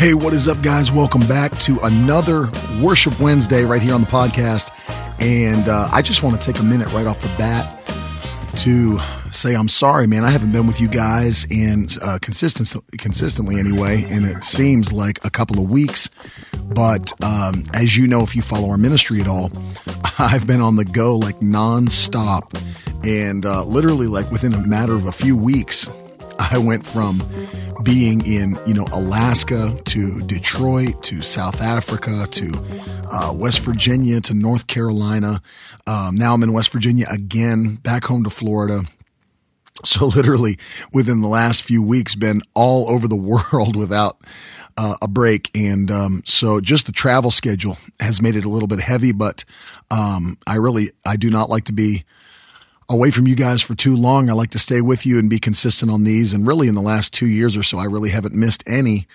Hey, what is up, guys? Welcome back to another Worship Wednesday right here on the podcast. And uh, I just want to take a minute right off the bat to say I'm sorry, man. I haven't been with you guys in uh, consistently, consistently anyway, and it seems like a couple of weeks. But um, as you know, if you follow our ministry at all, I've been on the go like nonstop, and uh, literally like within a matter of a few weeks, I went from being in you know Alaska to Detroit to South Africa to uh, West Virginia to North Carolina. Um, now I'm in West Virginia again, back home to Florida. So literally within the last few weeks, been all over the world without uh, a break, and um, so just the travel schedule has made it a little bit heavy. But um, I really I do not like to be away from you guys for too long. I like to stay with you and be consistent on these. And really, in the last two years or so, I really haven't missed any.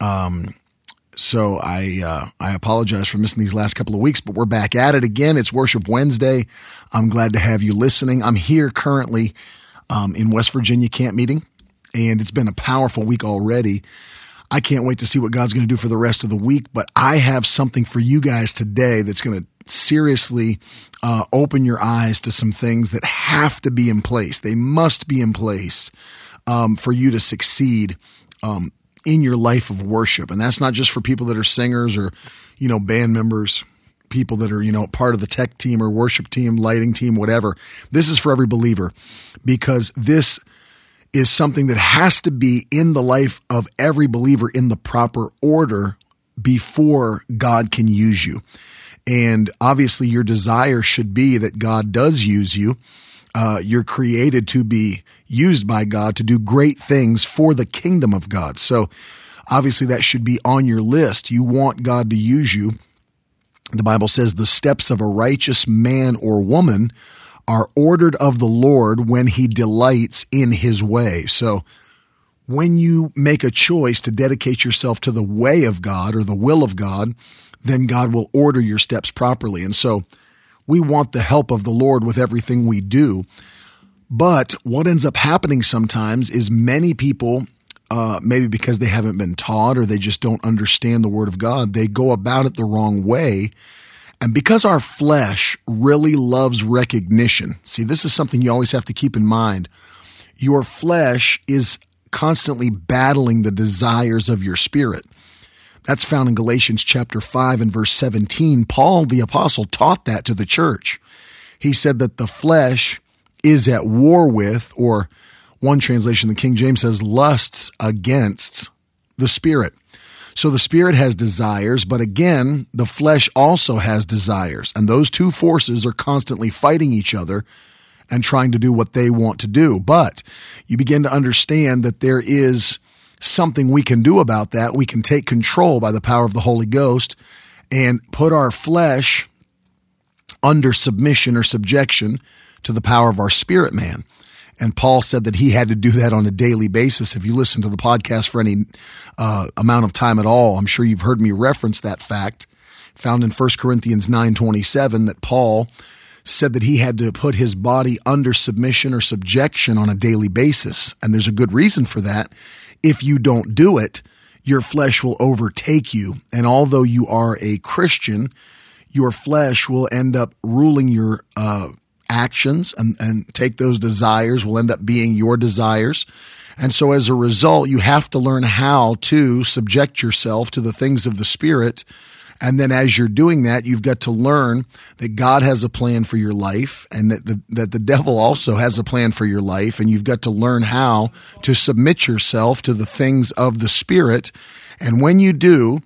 Um, so I uh, I apologize for missing these last couple of weeks, but we're back at it again. It's Worship Wednesday. I'm glad to have you listening. I'm here currently um, in West Virginia camp meeting, and it's been a powerful week already. I can't wait to see what God's going to do for the rest of the week, but I have something for you guys today that's going to seriously uh, open your eyes to some things that have to be in place. They must be in place um, for you to succeed um, in your life of worship. And that's not just for people that are singers or, you know, band members, people that are, you know, part of the tech team or worship team, lighting team, whatever. This is for every believer because this is something that has to be in the life of every believer in the proper order before God can use you. And obviously, your desire should be that God does use you. Uh, you're created to be used by God to do great things for the kingdom of God. So, obviously, that should be on your list. You want God to use you. The Bible says the steps of a righteous man or woman are ordered of the Lord when he delights in his way. So, when you make a choice to dedicate yourself to the way of God or the will of God, then God will order your steps properly. And so we want the help of the Lord with everything we do. But what ends up happening sometimes is many people, uh, maybe because they haven't been taught or they just don't understand the Word of God, they go about it the wrong way. And because our flesh really loves recognition, see, this is something you always have to keep in mind. Your flesh is constantly battling the desires of your spirit. That's found in Galatians chapter 5 and verse 17. Paul the apostle taught that to the church. He said that the flesh is at war with, or one translation, the King James says, lusts against the spirit. So the spirit has desires, but again, the flesh also has desires. And those two forces are constantly fighting each other and trying to do what they want to do. But you begin to understand that there is something we can do about that. We can take control by the power of the Holy Ghost and put our flesh under submission or subjection to the power of our spirit man. And Paul said that he had to do that on a daily basis. If you listen to the podcast for any uh, amount of time at all, I'm sure you've heard me reference that fact found in 1 Corinthians 9:27 that Paul said that he had to put his body under submission or subjection on a daily basis. And there's a good reason for that if you don't do it, your flesh will overtake you. And although you are a Christian, your flesh will end up ruling your uh, actions and, and take those desires, will end up being your desires. And so as a result, you have to learn how to subject yourself to the things of the Spirit and then as you're doing that, you've got to learn that God has a plan for your life and that the, that the devil also has a plan for your life. And you've got to learn how to submit yourself to the things of the spirit. And when you do,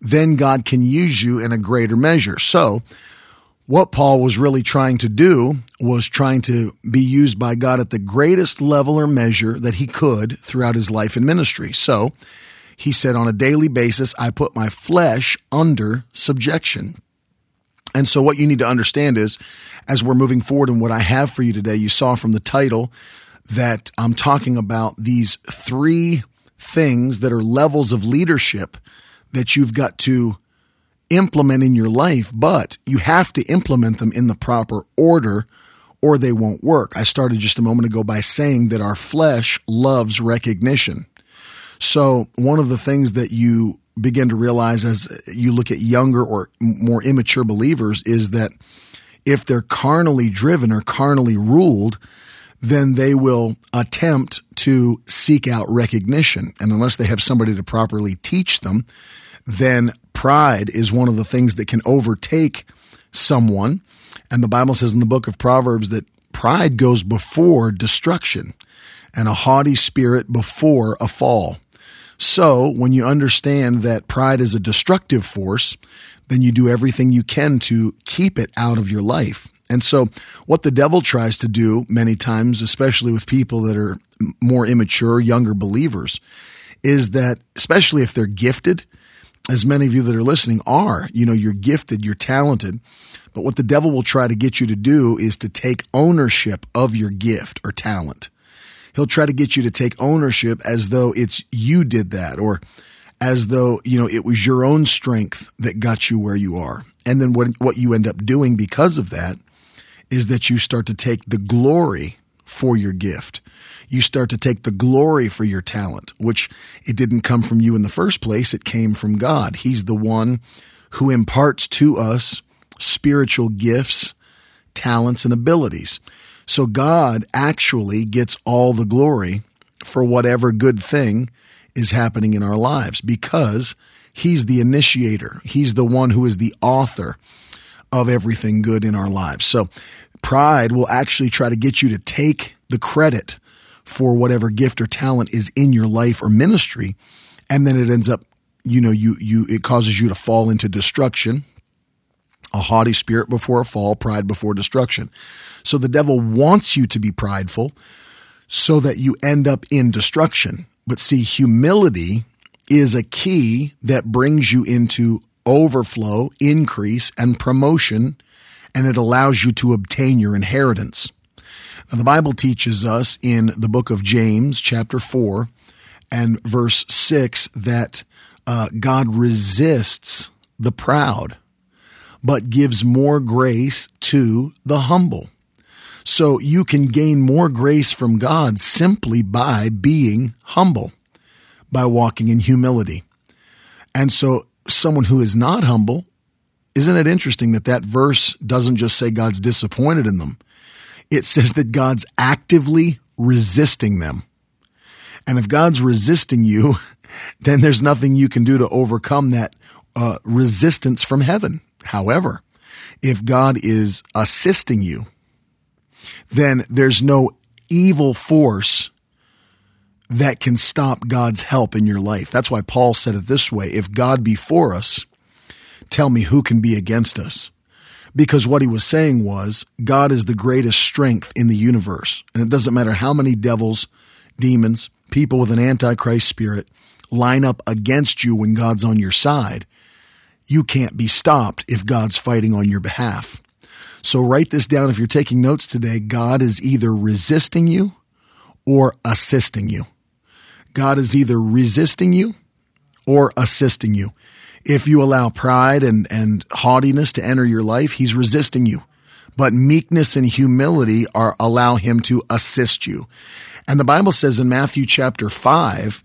then God can use you in a greater measure. So, what Paul was really trying to do was trying to be used by God at the greatest level or measure that he could throughout his life and ministry. So, he said, on a daily basis, I put my flesh under subjection. And so, what you need to understand is, as we're moving forward and what I have for you today, you saw from the title that I'm talking about these three things that are levels of leadership that you've got to implement in your life, but you have to implement them in the proper order or they won't work. I started just a moment ago by saying that our flesh loves recognition. So, one of the things that you begin to realize as you look at younger or more immature believers is that if they're carnally driven or carnally ruled, then they will attempt to seek out recognition. And unless they have somebody to properly teach them, then pride is one of the things that can overtake someone. And the Bible says in the book of Proverbs that pride goes before destruction and a haughty spirit before a fall. So when you understand that pride is a destructive force, then you do everything you can to keep it out of your life. And so, what the devil tries to do many times, especially with people that are more immature, younger believers, is that, especially if they're gifted, as many of you that are listening are, you know, you're gifted, you're talented. But what the devil will try to get you to do is to take ownership of your gift or talent. He'll try to get you to take ownership as though it's you did that or as though, you know, it was your own strength that got you where you are. And then what, what you end up doing because of that is that you start to take the glory for your gift. You start to take the glory for your talent, which it didn't come from you in the first place. It came from God. He's the one who imparts to us spiritual gifts, talents, and abilities. So God actually gets all the glory for whatever good thing is happening in our lives because He's the initiator. He's the one who is the author of everything good in our lives. So pride will actually try to get you to take the credit for whatever gift or talent is in your life or ministry. And then it ends up, you know, you, you, it causes you to fall into destruction, a haughty spirit before a fall, pride before destruction. So the devil wants you to be prideful so that you end up in destruction. But see, humility is a key that brings you into overflow, increase, and promotion, and it allows you to obtain your inheritance. Now, the Bible teaches us in the book of James, chapter 4, and verse 6, that uh, God resists the proud, but gives more grace to the humble. So you can gain more grace from God simply by being humble, by walking in humility. And so someone who is not humble, isn't it interesting that that verse doesn't just say God's disappointed in them? It says that God's actively resisting them. And if God's resisting you, then there's nothing you can do to overcome that uh, resistance from heaven. However, if God is assisting you, then there's no evil force that can stop God's help in your life. That's why Paul said it this way If God be for us, tell me who can be against us. Because what he was saying was, God is the greatest strength in the universe. And it doesn't matter how many devils, demons, people with an antichrist spirit line up against you when God's on your side. You can't be stopped if God's fighting on your behalf. So write this down if you're taking notes today. God is either resisting you or assisting you. God is either resisting you or assisting you. If you allow pride and, and haughtiness to enter your life, he's resisting you. But meekness and humility are allow him to assist you. And the Bible says in Matthew chapter 5,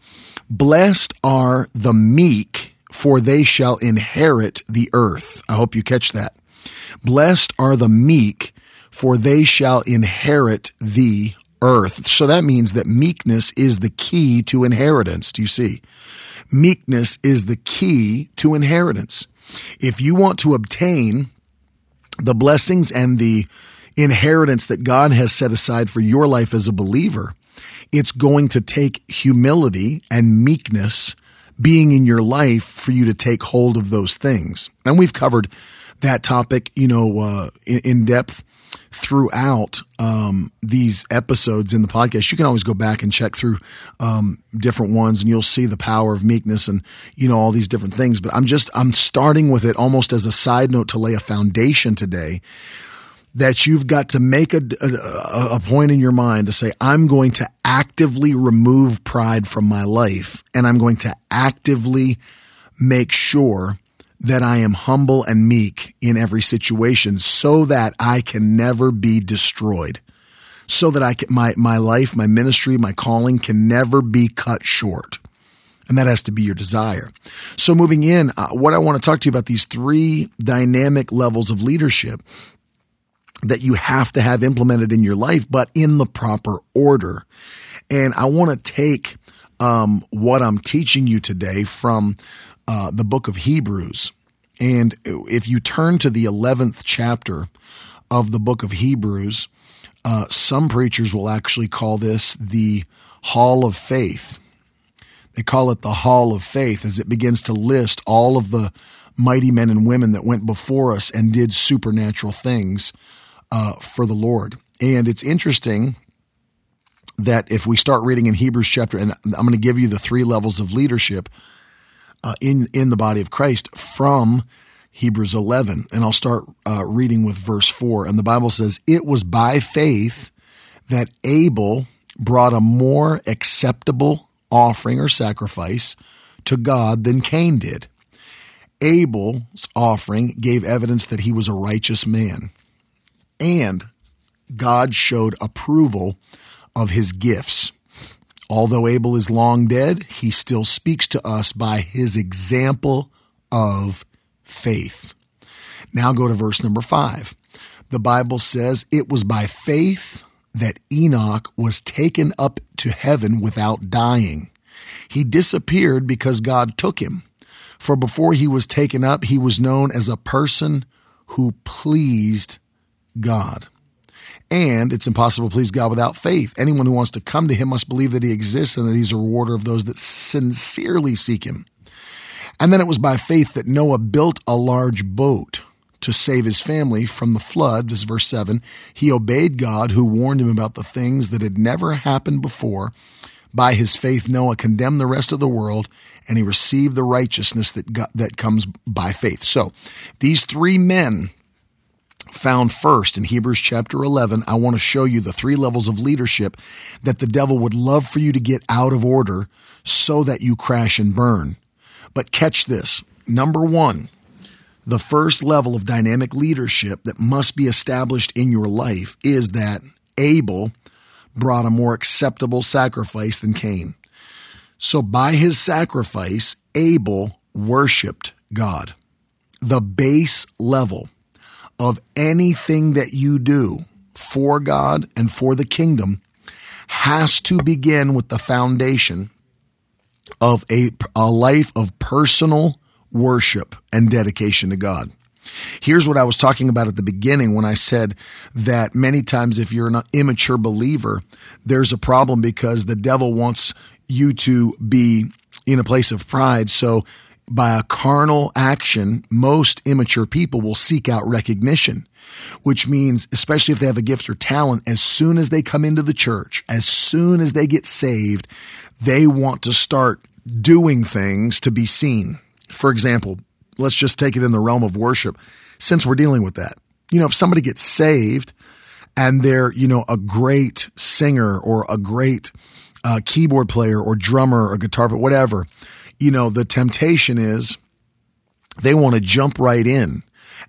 blessed are the meek, for they shall inherit the earth. I hope you catch that. Blessed are the meek, for they shall inherit the earth. So that means that meekness is the key to inheritance. Do you see? Meekness is the key to inheritance. If you want to obtain the blessings and the inheritance that God has set aside for your life as a believer, it's going to take humility and meekness being in your life for you to take hold of those things. And we've covered that topic, you know, uh, in, in depth throughout um, these episodes in the podcast. You can always go back and check through um, different ones, and you'll see the power of meekness and you know all these different things. But I'm just I'm starting with it almost as a side note to lay a foundation today. That you've got to make a, a, a point in your mind to say, I'm going to actively remove pride from my life, and I'm going to actively make sure that I am humble and meek in every situation so that I can never be destroyed. So that I can, my, my life, my ministry, my calling can never be cut short. And that has to be your desire. So moving in, uh, what I want to talk to you about these three dynamic levels of leadership that you have to have implemented in your life, but in the proper order. And I want to take um, what I'm teaching you today from uh, the book of Hebrews. And if you turn to the 11th chapter of the book of Hebrews, uh, some preachers will actually call this the Hall of Faith. They call it the Hall of Faith as it begins to list all of the mighty men and women that went before us and did supernatural things uh, for the Lord. And it's interesting that if we start reading in Hebrews chapter, and I'm going to give you the three levels of leadership uh, in in the body of Christ from Hebrews 11, and I'll start uh, reading with verse four. And the Bible says, "It was by faith that Abel brought a more acceptable offering or sacrifice to God than Cain did." Abel's offering gave evidence that he was a righteous man, and God showed approval of his gifts. Although Abel is long dead, he still speaks to us by his example of faith. Now go to verse number five. The Bible says it was by faith that Enoch was taken up to heaven without dying. He disappeared because God took him. For before he was taken up, he was known as a person who pleased God. And it's impossible to please God without faith. Anyone who wants to come to him must believe that he exists and that he's a rewarder of those that sincerely seek him. And then it was by faith that Noah built a large boat to save his family from the flood. This is verse 7. He obeyed God who warned him about the things that had never happened before. By his faith, Noah condemned the rest of the world and he received the righteousness that, got, that comes by faith. So these three men found first in Hebrews chapter 11, I want to show you the three levels of leadership that the devil would love for you to get out of order so that you crash and burn. But catch this. Number one, the first level of dynamic leadership that must be established in your life is that Abel brought a more acceptable sacrifice than Cain. So by his sacrifice, Abel worshiped God. The base level of anything that you do for God and for the kingdom has to begin with the foundation of a, a life of personal worship and dedication to God. Here's what I was talking about at the beginning when I said that many times if you're an immature believer, there's a problem because the devil wants you to be in a place of pride. So by a carnal action, most immature people will seek out recognition, which means, especially if they have a gift or talent, as soon as they come into the church, as soon as they get saved, they want to start doing things to be seen. For example, let's just take it in the realm of worship, since we're dealing with that. You know, if somebody gets saved and they're, you know, a great singer or a great uh, keyboard player or drummer or guitar, but whatever, you know, the temptation is they want to jump right in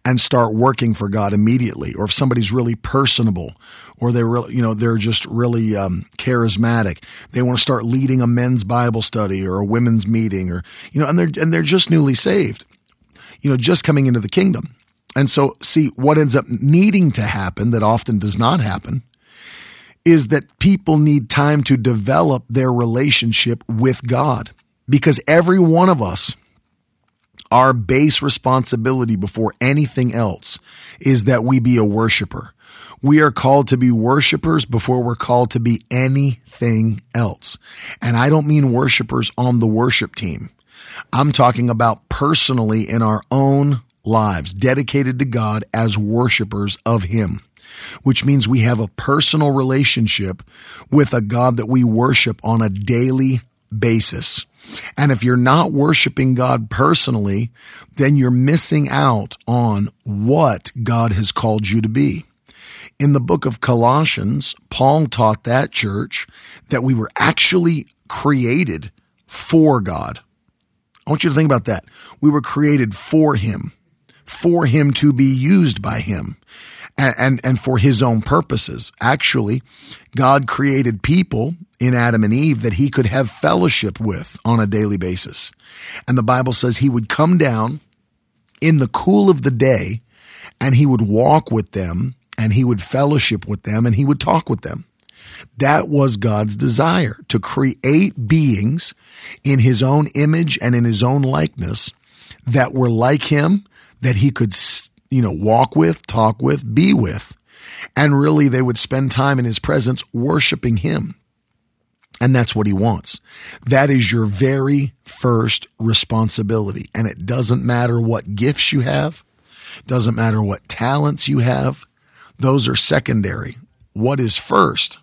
and start working for God immediately. Or if somebody's really personable or they're really, you know, they're just really um, charismatic, they want to start leading a men's Bible study or a women's meeting or, you know, and they're, and they're just newly saved, you know, just coming into the kingdom. And so, see, what ends up needing to happen that often does not happen is that people need time to develop their relationship with God because every one of us, our base responsibility before anything else is that we be a worshiper. We are called to be worshipers before we're called to be anything else. And I don't mean worshipers on the worship team. I'm talking about personally in our own lives, dedicated to God as worshipers of Him. which means we have a personal relationship with a God that we worship on a daily basis. And if you're not worshiping God personally, then you're missing out on what God has called you to be. In the book of Colossians, Paul taught that church that we were actually created for God. I want you to think about that. We were created for Him, for Him to be used by Him and, and, for His own purposes. Actually, God created people in Adam and Eve that He could have fellowship with on a daily basis. And the Bible says He would come down in the cool of the day and He would walk with them and He would fellowship with them and He would talk with them. That was God's desire to create beings in his own image and in his own likeness that were like him, that he could, you know, walk with, talk with, be with. And really they would spend time in his presence worshiping him. And that's what he wants. That is your very first responsibility. And it doesn't matter what gifts you have. Doesn't matter what talents you have. Those are secondary. What is first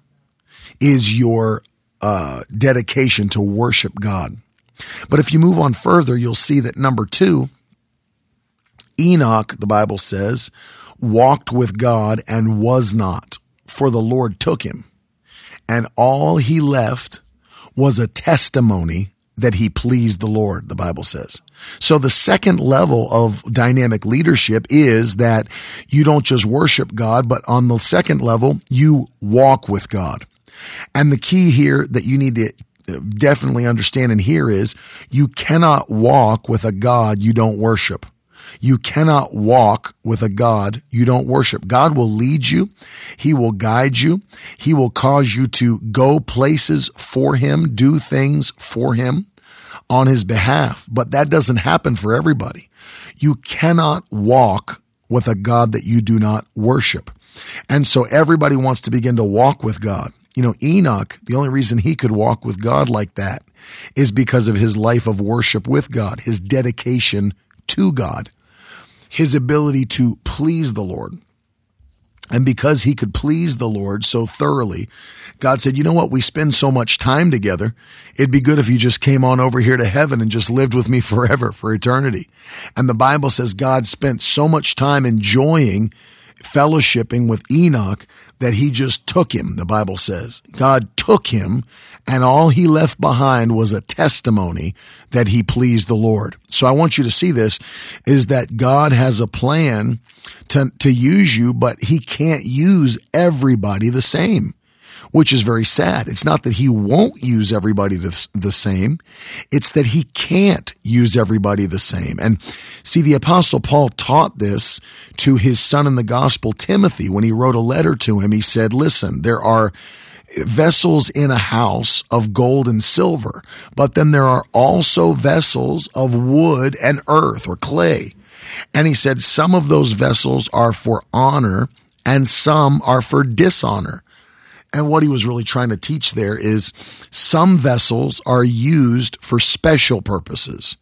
is your uh, dedication to worship God. But if you move on further, you'll see that number two, Enoch, the Bible says, walked with God and was not, for the Lord took him. And all he left was a testimony that he pleased the Lord, the Bible says. So the second level of dynamic leadership is that you don't just worship God, but on the second level, you walk with God. And the key here that you need to uh, definitely understand and hear is you cannot walk with a God you don't worship. You cannot walk with a God you don't worship. God will lead you. He will guide you. He will cause you to go places for him, do things for him on his behalf. But that doesn't happen for everybody. You cannot walk with a God that you do not worship. And so everybody wants to begin to walk with God. You know, Enoch, the only reason he could walk with God like that is because of his life of worship with God, his dedication to God, his ability to please the Lord. And because he could please the Lord so thoroughly, God said, you know what? We spend so much time together. It'd be good if you just came on over here to heaven and just lived with me forever, for eternity. And the Bible says God spent so much time enjoying fellowshipping with Enoch that he just took him, the Bible says. God took him, and all he left behind was a testimony that he pleased the Lord. So I want you to see this is that God has a plan to, to use you, but he can't use everybody the same which is very sad. It's not that he won't use everybody the, same. It's that he can't use everybody the same. And see, the apostle Paul taught this to his son in the gospel, Timothy, when he wrote a letter to him. He said, listen, there are vessels in a house of gold and silver, but then there are also vessels of wood and earth or clay. And he said, some of those vessels are for honor and some are for dishonor. And what he was really trying to teach there is some vessels are used for special purposes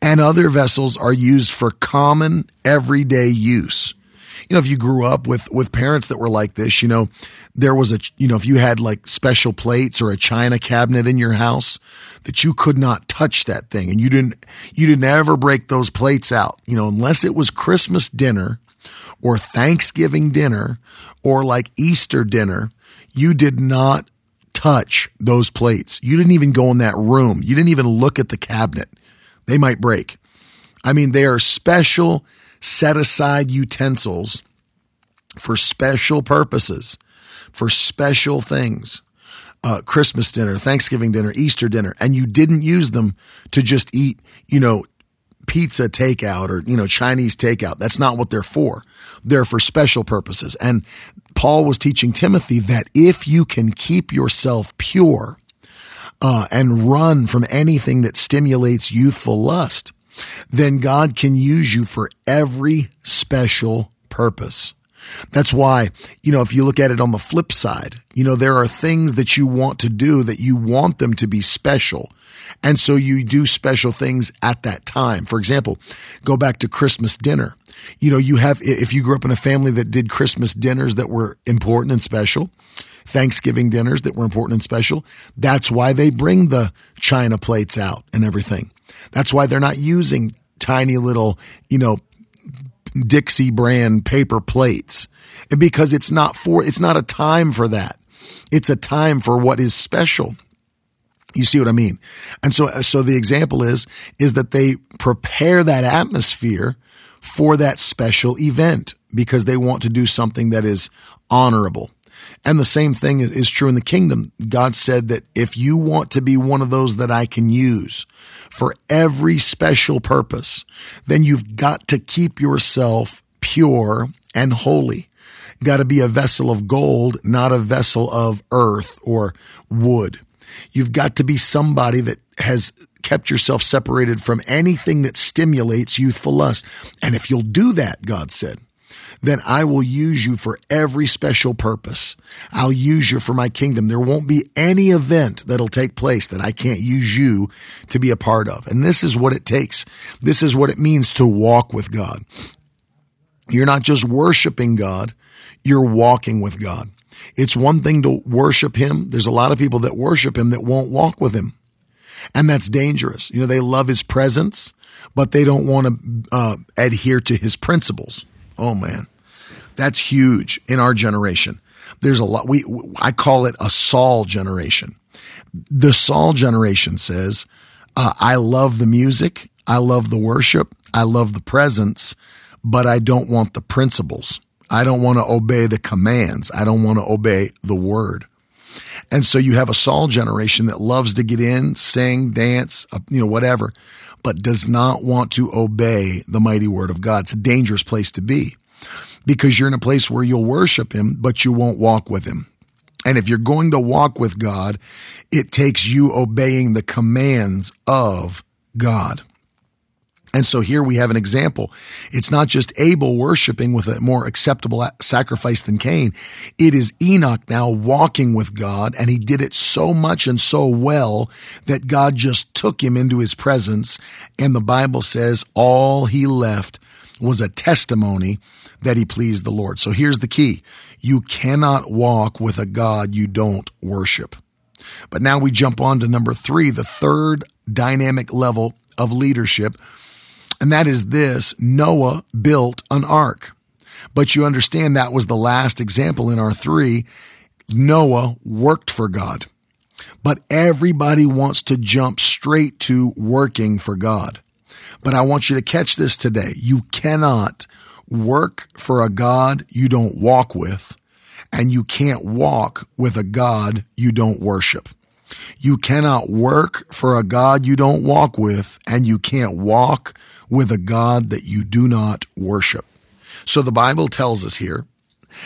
and other vessels are used for common everyday use. You know, if you grew up with, with parents that were like this, you know, there was a, you know, if you had like special plates or a china cabinet in your house that you could not touch that thing and you didn't, you didn't ever break those plates out, you know, unless it was Christmas dinner or Thanksgiving dinner or like Easter dinner you did not touch those plates. You didn't even go in that room. You didn't even look at the cabinet. They might break. I mean, they are special set aside utensils for special purposes, for special things. Uh, Christmas dinner, Thanksgiving dinner, Easter dinner, and you didn't use them to just eat, you know, pizza takeout or, you know, Chinese takeout. That's not what they're for. They're for special purposes. And Paul was teaching Timothy that if you can keep yourself pure uh, and run from anything that stimulates youthful lust, then God can use you for every special purpose. That's why, you know, if you look at it on the flip side, you know, there are things that you want to do that you want them to be special. And so you do special things at that time. For example, go back to Christmas dinner. You know, you have, if you grew up in a family that did Christmas dinners that were important and special, Thanksgiving dinners that were important and special, that's why they bring the china plates out and everything. That's why they're not using tiny little, you know, Dixie brand paper plates because it's not for, it's not a time for that. It's a time for what is special. You see what I mean? And so, so the example is, is that they prepare that atmosphere for that special event because they want to do something that is honorable. And the same thing is true in the kingdom. God said that if you want to be one of those that I can use for every special purpose, then you've got to keep yourself pure and holy. Got to be a vessel of gold, not a vessel of earth or wood. You've got to be somebody that has kept yourself separated from anything that stimulates youthful lust. And if you'll do that, God said, then I will use you for every special purpose. I'll use you for my kingdom. There won't be any event that'll take place that I can't use you to be a part of. And this is what it takes. This is what it means to walk with God. You're not just worshiping God, you're walking with God. It's one thing to worship Him. There's a lot of people that worship Him that won't walk with Him. And that's dangerous. You know, they love His presence, but they don't want to uh, adhere to His principles. Oh man. That's huge in our generation. There's a lot. We, I call it a Saul generation. The Saul generation says, uh, I love the music. I love the worship. I love the presence, but I don't want the principles. I don't want to obey the commands. I don't want to obey the word. And so you have a Saul generation that loves to get in, sing, dance, uh, you know, whatever, but does not want to obey the mighty word of God. It's a dangerous place to be because you're in a place where you'll worship him, but you won't walk with him. And if you're going to walk with God, it takes you obeying the commands of God. And so here we have an example. It's not just Abel worshiping with a more acceptable sacrifice than Cain. It is Enoch now walking with God, and he did it so much and so well that God just took him into his presence. And the Bible says all he left was a testimony that he pleased the Lord. So here's the key. You cannot walk with a God you don't worship. But now we jump on to number three, the third dynamic level of leadership. And that is this Noah built an ark. But you understand that was the last example in our three. Noah worked for God. But everybody wants to jump straight to working for God. But I want you to catch this today. You cannot work for a God you don't walk with, and you can't walk with a God you don't worship. You cannot work for a God you don't walk with, and you can't walk with a God that you do not worship. So the Bible tells us here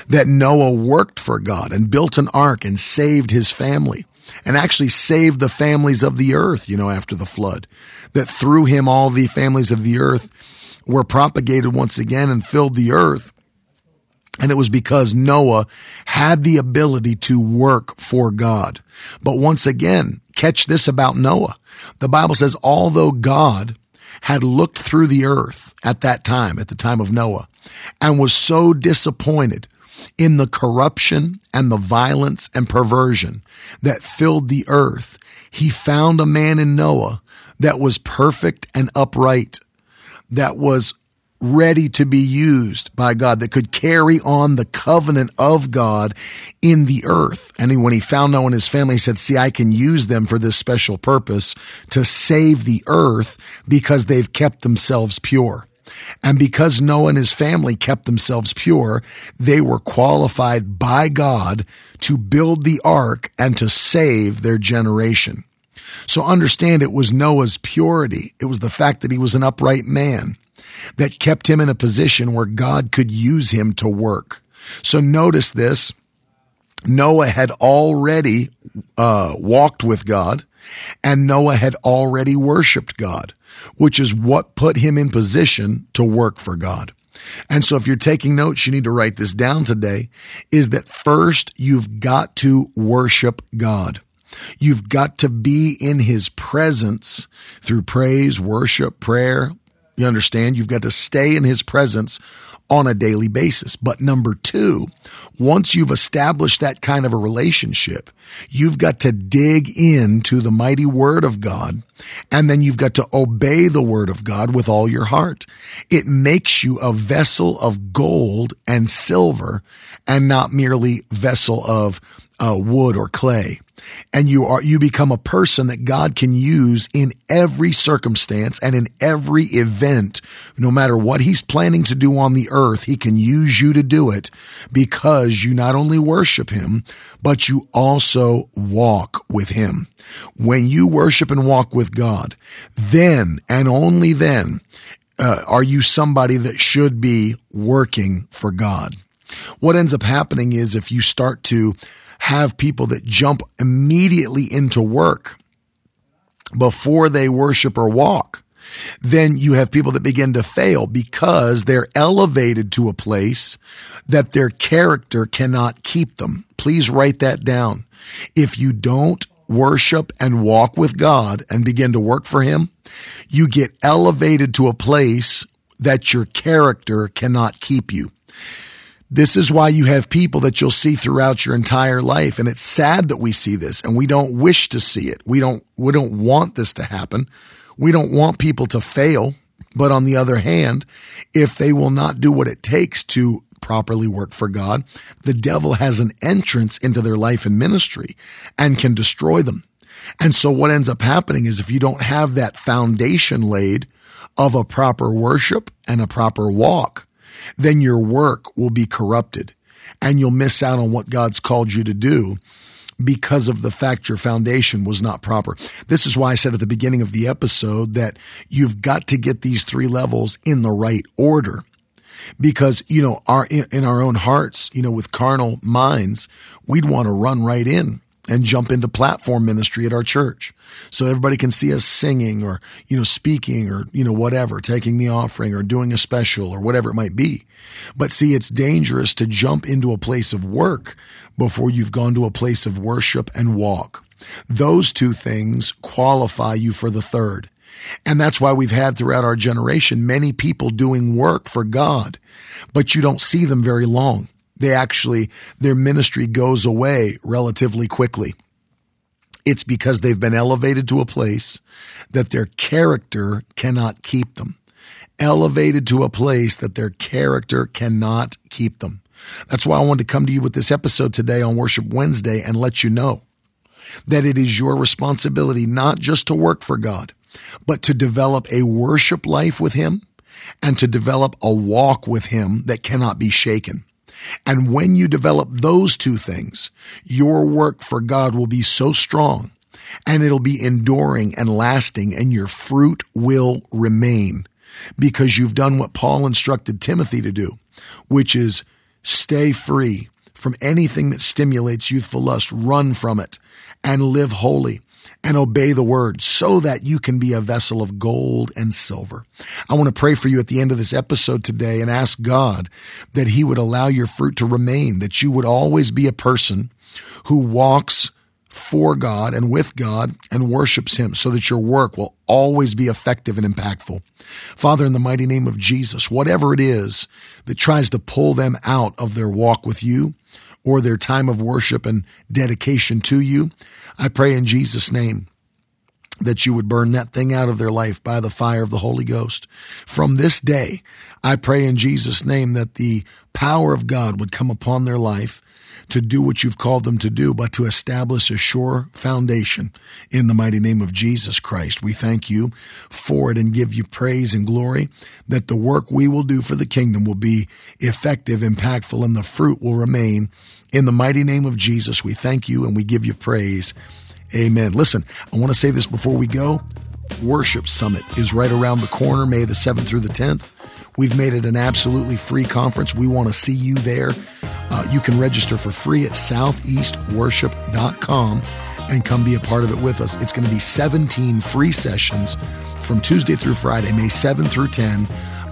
that Noah worked for God and built an ark and saved his family and actually saved the families of the earth, you know, after the flood. That through him, all the families of the earth were propagated once again and filled the earth. And it was because Noah had the ability to work for God. But once again, catch this about Noah. The Bible says, although God had looked through the earth at that time, at the time of Noah, and was so disappointed in the corruption and the violence and perversion that filled the earth, he found a man in Noah that was perfect and upright that was ready to be used by God, that could carry on the covenant of God in the earth. And when he found Noah and his family, he said, see, I can use them for this special purpose to save the earth because they've kept themselves pure. And because Noah and his family kept themselves pure, they were qualified by God to build the ark and to save their generation. So understand it was Noah's purity. It was the fact that he was an upright man that kept him in a position where God could use him to work. So notice this. Noah had already uh, walked with God and Noah had already worshiped God, which is what put him in position to work for God. And so if you're taking notes, you need to write this down today is that first you've got to worship God. You've got to be in his presence through praise, worship, prayer, You understand? You've got to stay in his presence on a daily basis. But number two, once you've established that kind of a relationship, you've got to dig into the mighty word of God and then you've got to obey the word of God with all your heart. It makes you a vessel of gold and silver and not merely vessel of uh, wood or clay. And you are you become a person that God can use in every circumstance and in every event. No matter what he's planning to do on the earth he can use you to do it because you not only worship him but you also walk with him. When you worship and walk with God then and only then uh, are you somebody that should be working for God. What ends up happening is if you start to have people that jump immediately into work before they worship or walk, then you have people that begin to fail because they're elevated to a place that their character cannot keep them. Please write that down. If you don't worship and walk with God and begin to work for Him, you get elevated to a place that your character cannot keep you. This is why you have people that you'll see throughout your entire life. And it's sad that we see this and we don't wish to see it. We don't, we don't want this to happen. We don't want people to fail. But on the other hand, if they will not do what it takes to properly work for God, the devil has an entrance into their life and ministry and can destroy them. And so what ends up happening is if you don't have that foundation laid of a proper worship and a proper walk, then your work will be corrupted and you'll miss out on what God's called you to do because of the fact your foundation was not proper. This is why I said at the beginning of the episode that you've got to get these three levels in the right order. Because, you know, our, in our own hearts, you know, with carnal minds, we'd want to run right in and jump into platform ministry at our church. So everybody can see us singing or you know speaking or you know whatever taking the offering or doing a special or whatever it might be. But see it's dangerous to jump into a place of work before you've gone to a place of worship and walk. Those two things qualify you for the third. And that's why we've had throughout our generation many people doing work for God, but you don't see them very long they actually, their ministry goes away relatively quickly. It's because they've been elevated to a place that their character cannot keep them. Elevated to a place that their character cannot keep them. That's why I wanted to come to you with this episode today on Worship Wednesday and let you know that it is your responsibility not just to work for God, but to develop a worship life with Him and to develop a walk with Him that cannot be shaken. And when you develop those two things, your work for God will be so strong and it'll be enduring and lasting and your fruit will remain because you've done what Paul instructed Timothy to do, which is stay free from anything that stimulates youthful lust, run from it and live holy and obey the word so that you can be a vessel of gold and silver. I want to pray for you at the end of this episode today and ask God that he would allow your fruit to remain, that you would always be a person who walks for God and with God and worships him so that your work will always be effective and impactful. Father, in the mighty name of Jesus, whatever it is that tries to pull them out of their walk with you, or their time of worship and dedication to you. I pray in Jesus' name that you would burn that thing out of their life by the fire of the Holy Ghost. From this day, I pray in Jesus' name that the power of God would come upon their life to do what you've called them to do, but to establish a sure foundation in the mighty name of Jesus Christ. We thank you for it and give you praise and glory that the work we will do for the kingdom will be effective, impactful, and the fruit will remain. In the mighty name of Jesus, we thank you and we give you praise. Amen. Listen, I want to say this before we go. Worship Summit is right around the corner, May the 7th through the 10th. We've made it an absolutely free conference. We want to see you there. Uh, you can register for free at southeastworship.com and come be a part of it with us. It's going to be 17 free sessions from Tuesday through Friday, May 7 through 10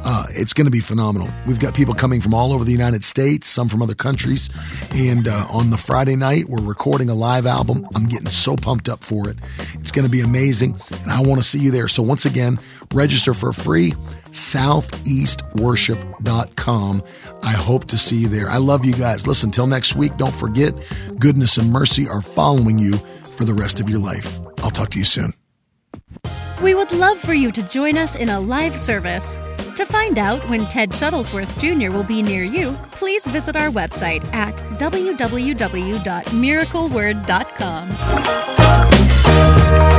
Uh, it's going to be phenomenal. We've got people coming from all over the United States, some from other countries. And uh, on the Friday night, we're recording a live album. I'm getting so pumped up for it. It's going to be amazing. And I want to see you there. So, once again, register for free, southeastworship.com. I hope to see you there. I love you guys. Listen, till next week, don't forget goodness and mercy are following you for the rest of your life. I'll talk to you soon. We would love for you to join us in a live service. To find out when Ted Shuttlesworth Jr. will be near you, please visit our website at www.miracleword.com.